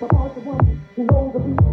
But I was the one who rolled the beat.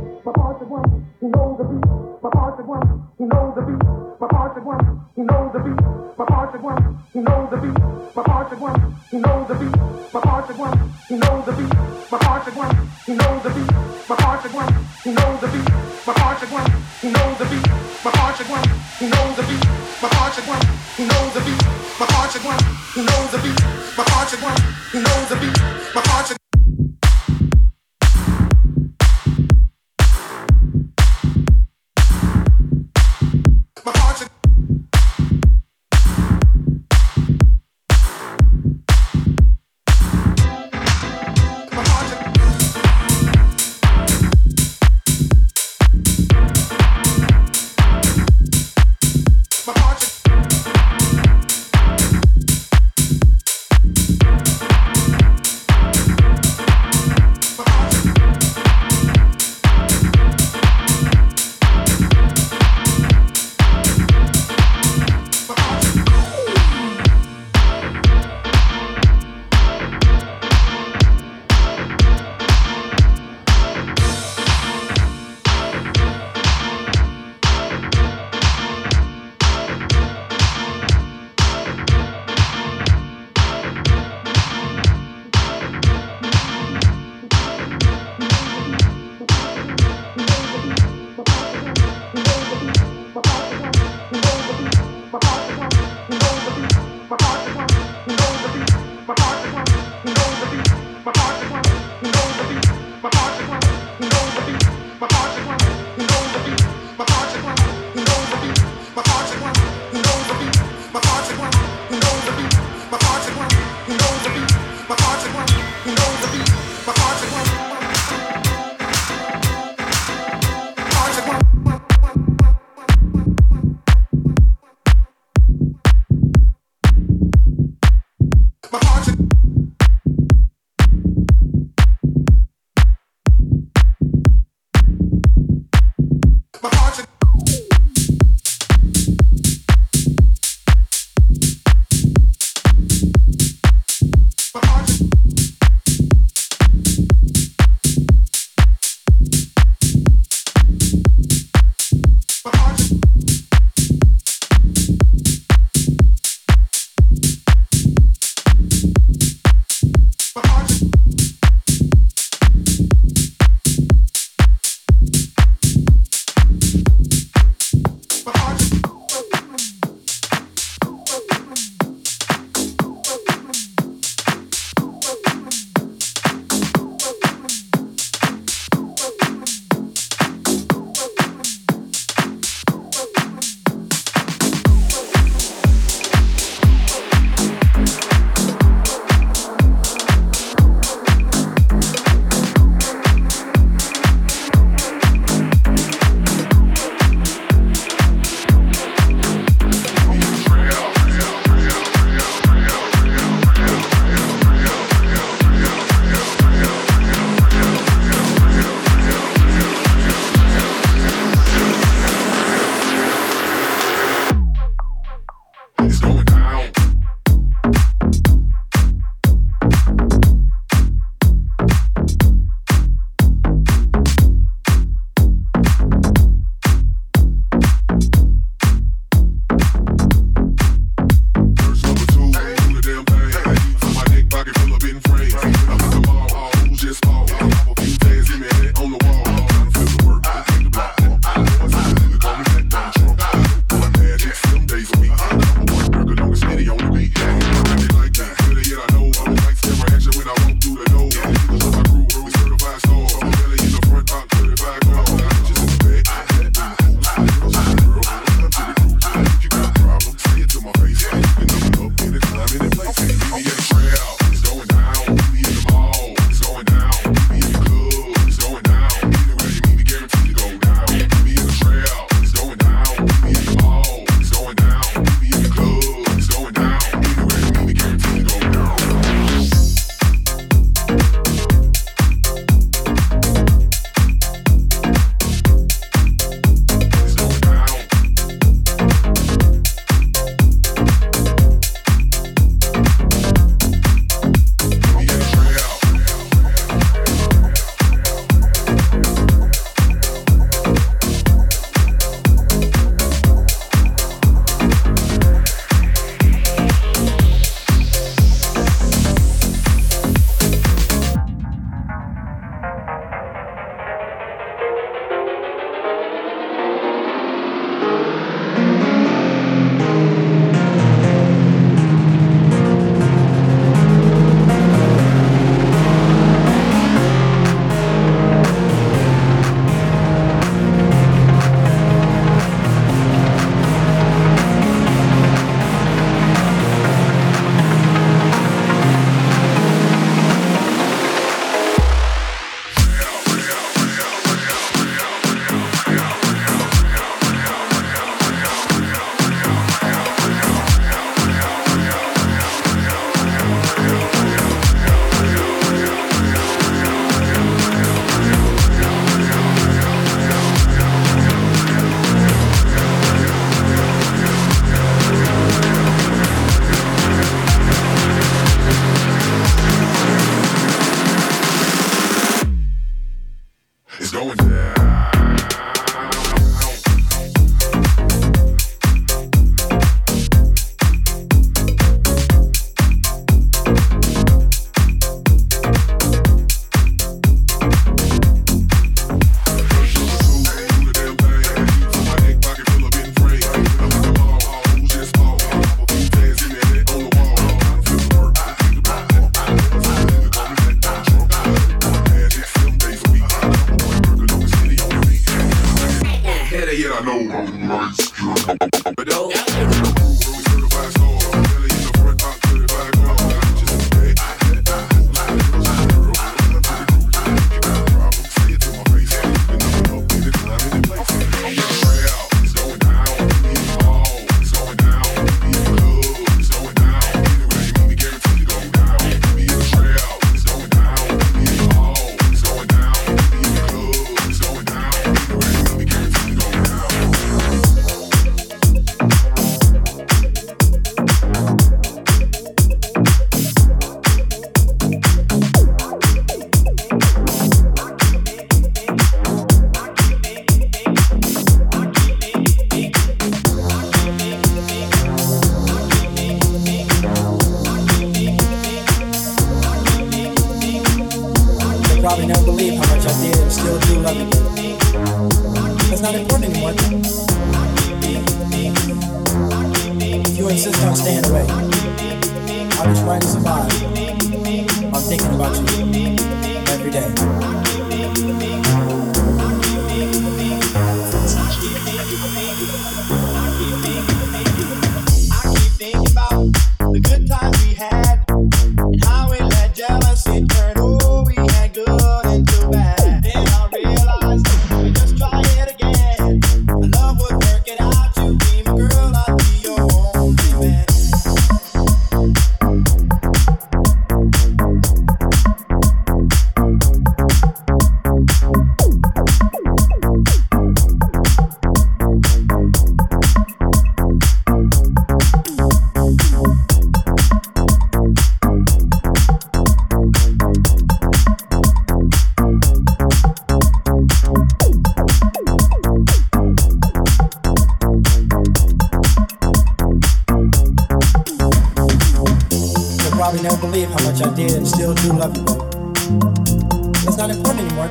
not important anymore.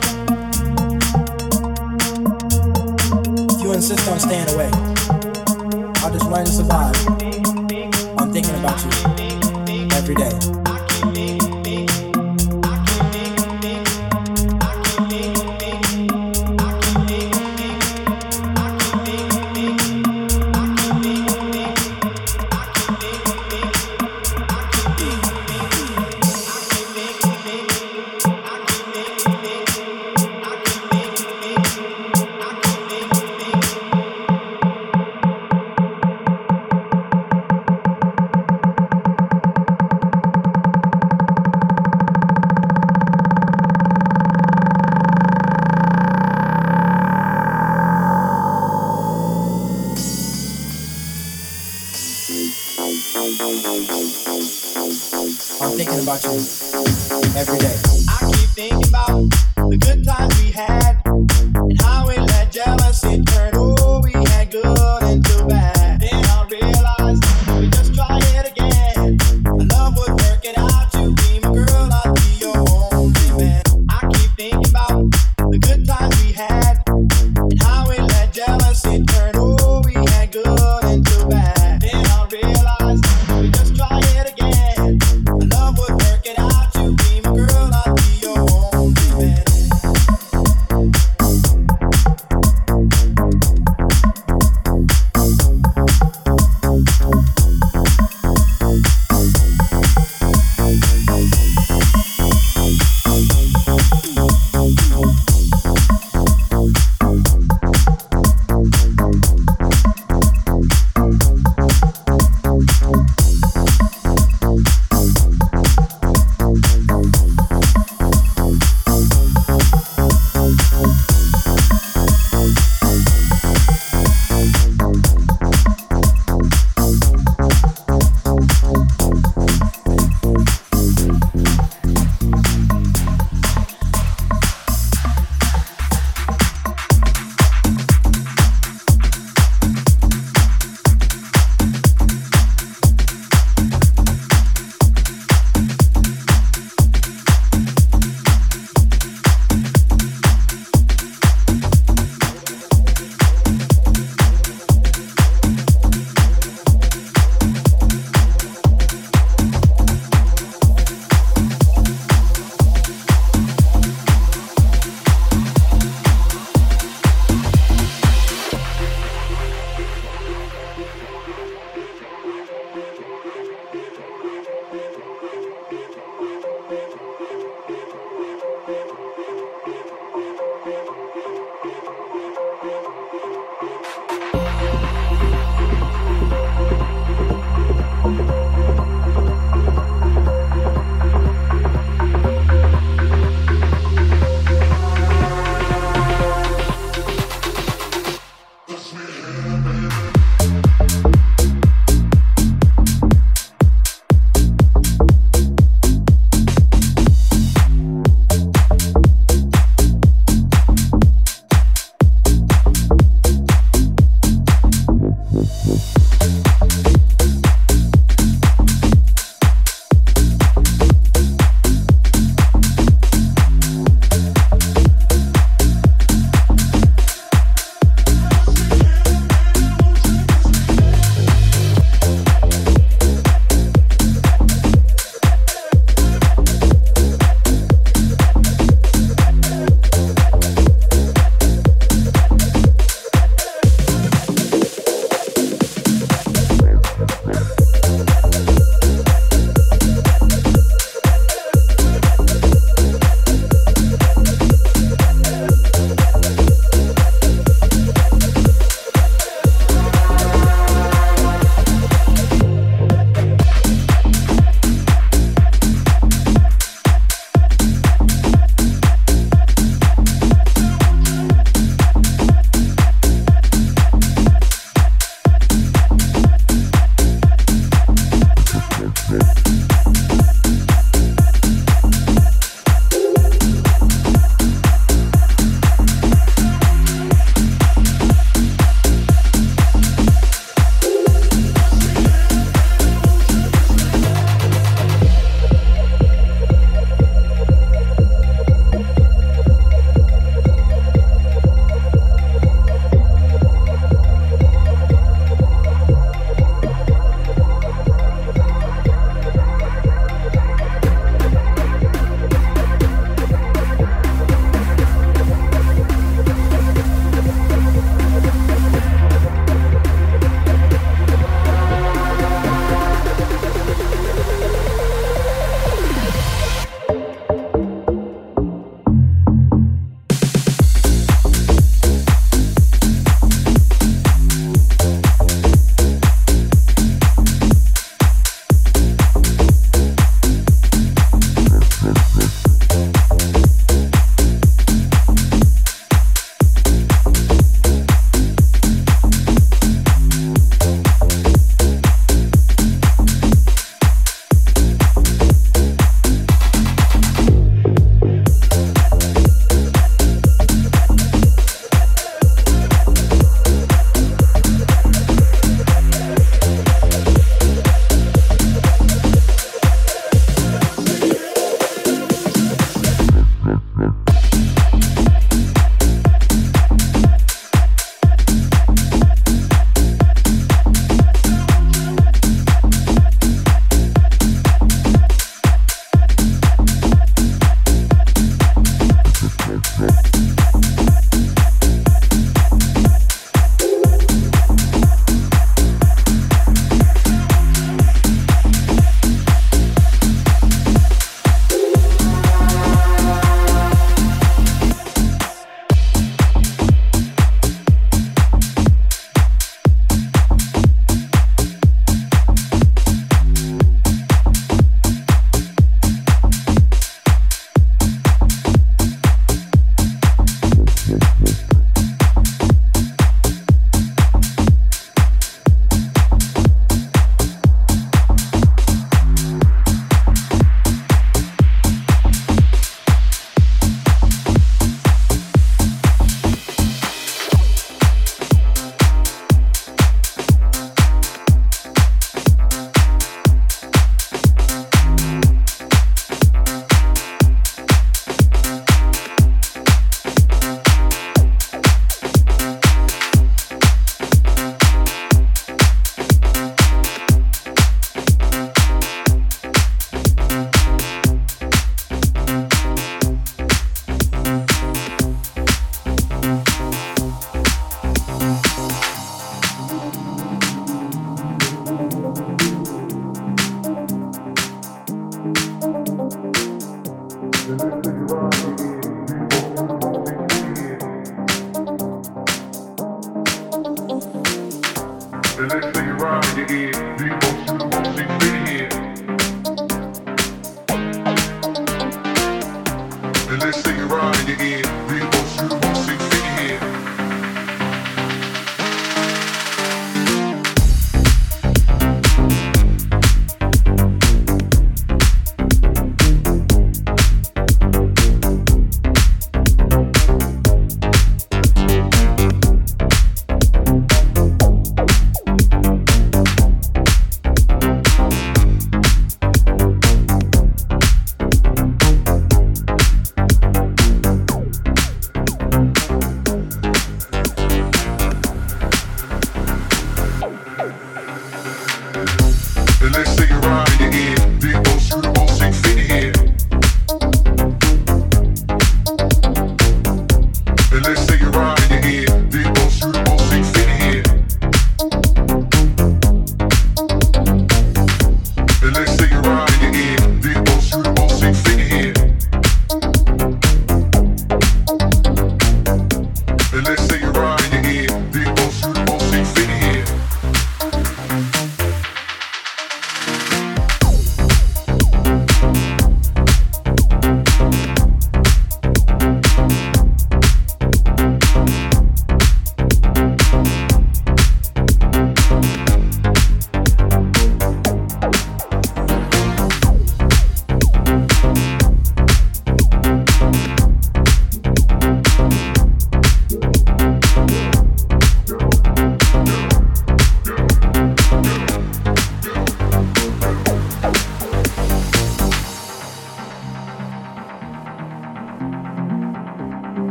If you insist on staying away, I'll just learn to survive I'm thinking about you every day.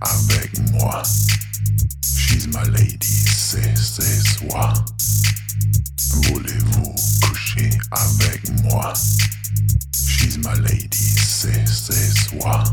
Avec moi? She's my lady, c'est, c'est soi. Voulez-vous coucher avec moi? She's my lady, c'est, c'est soi.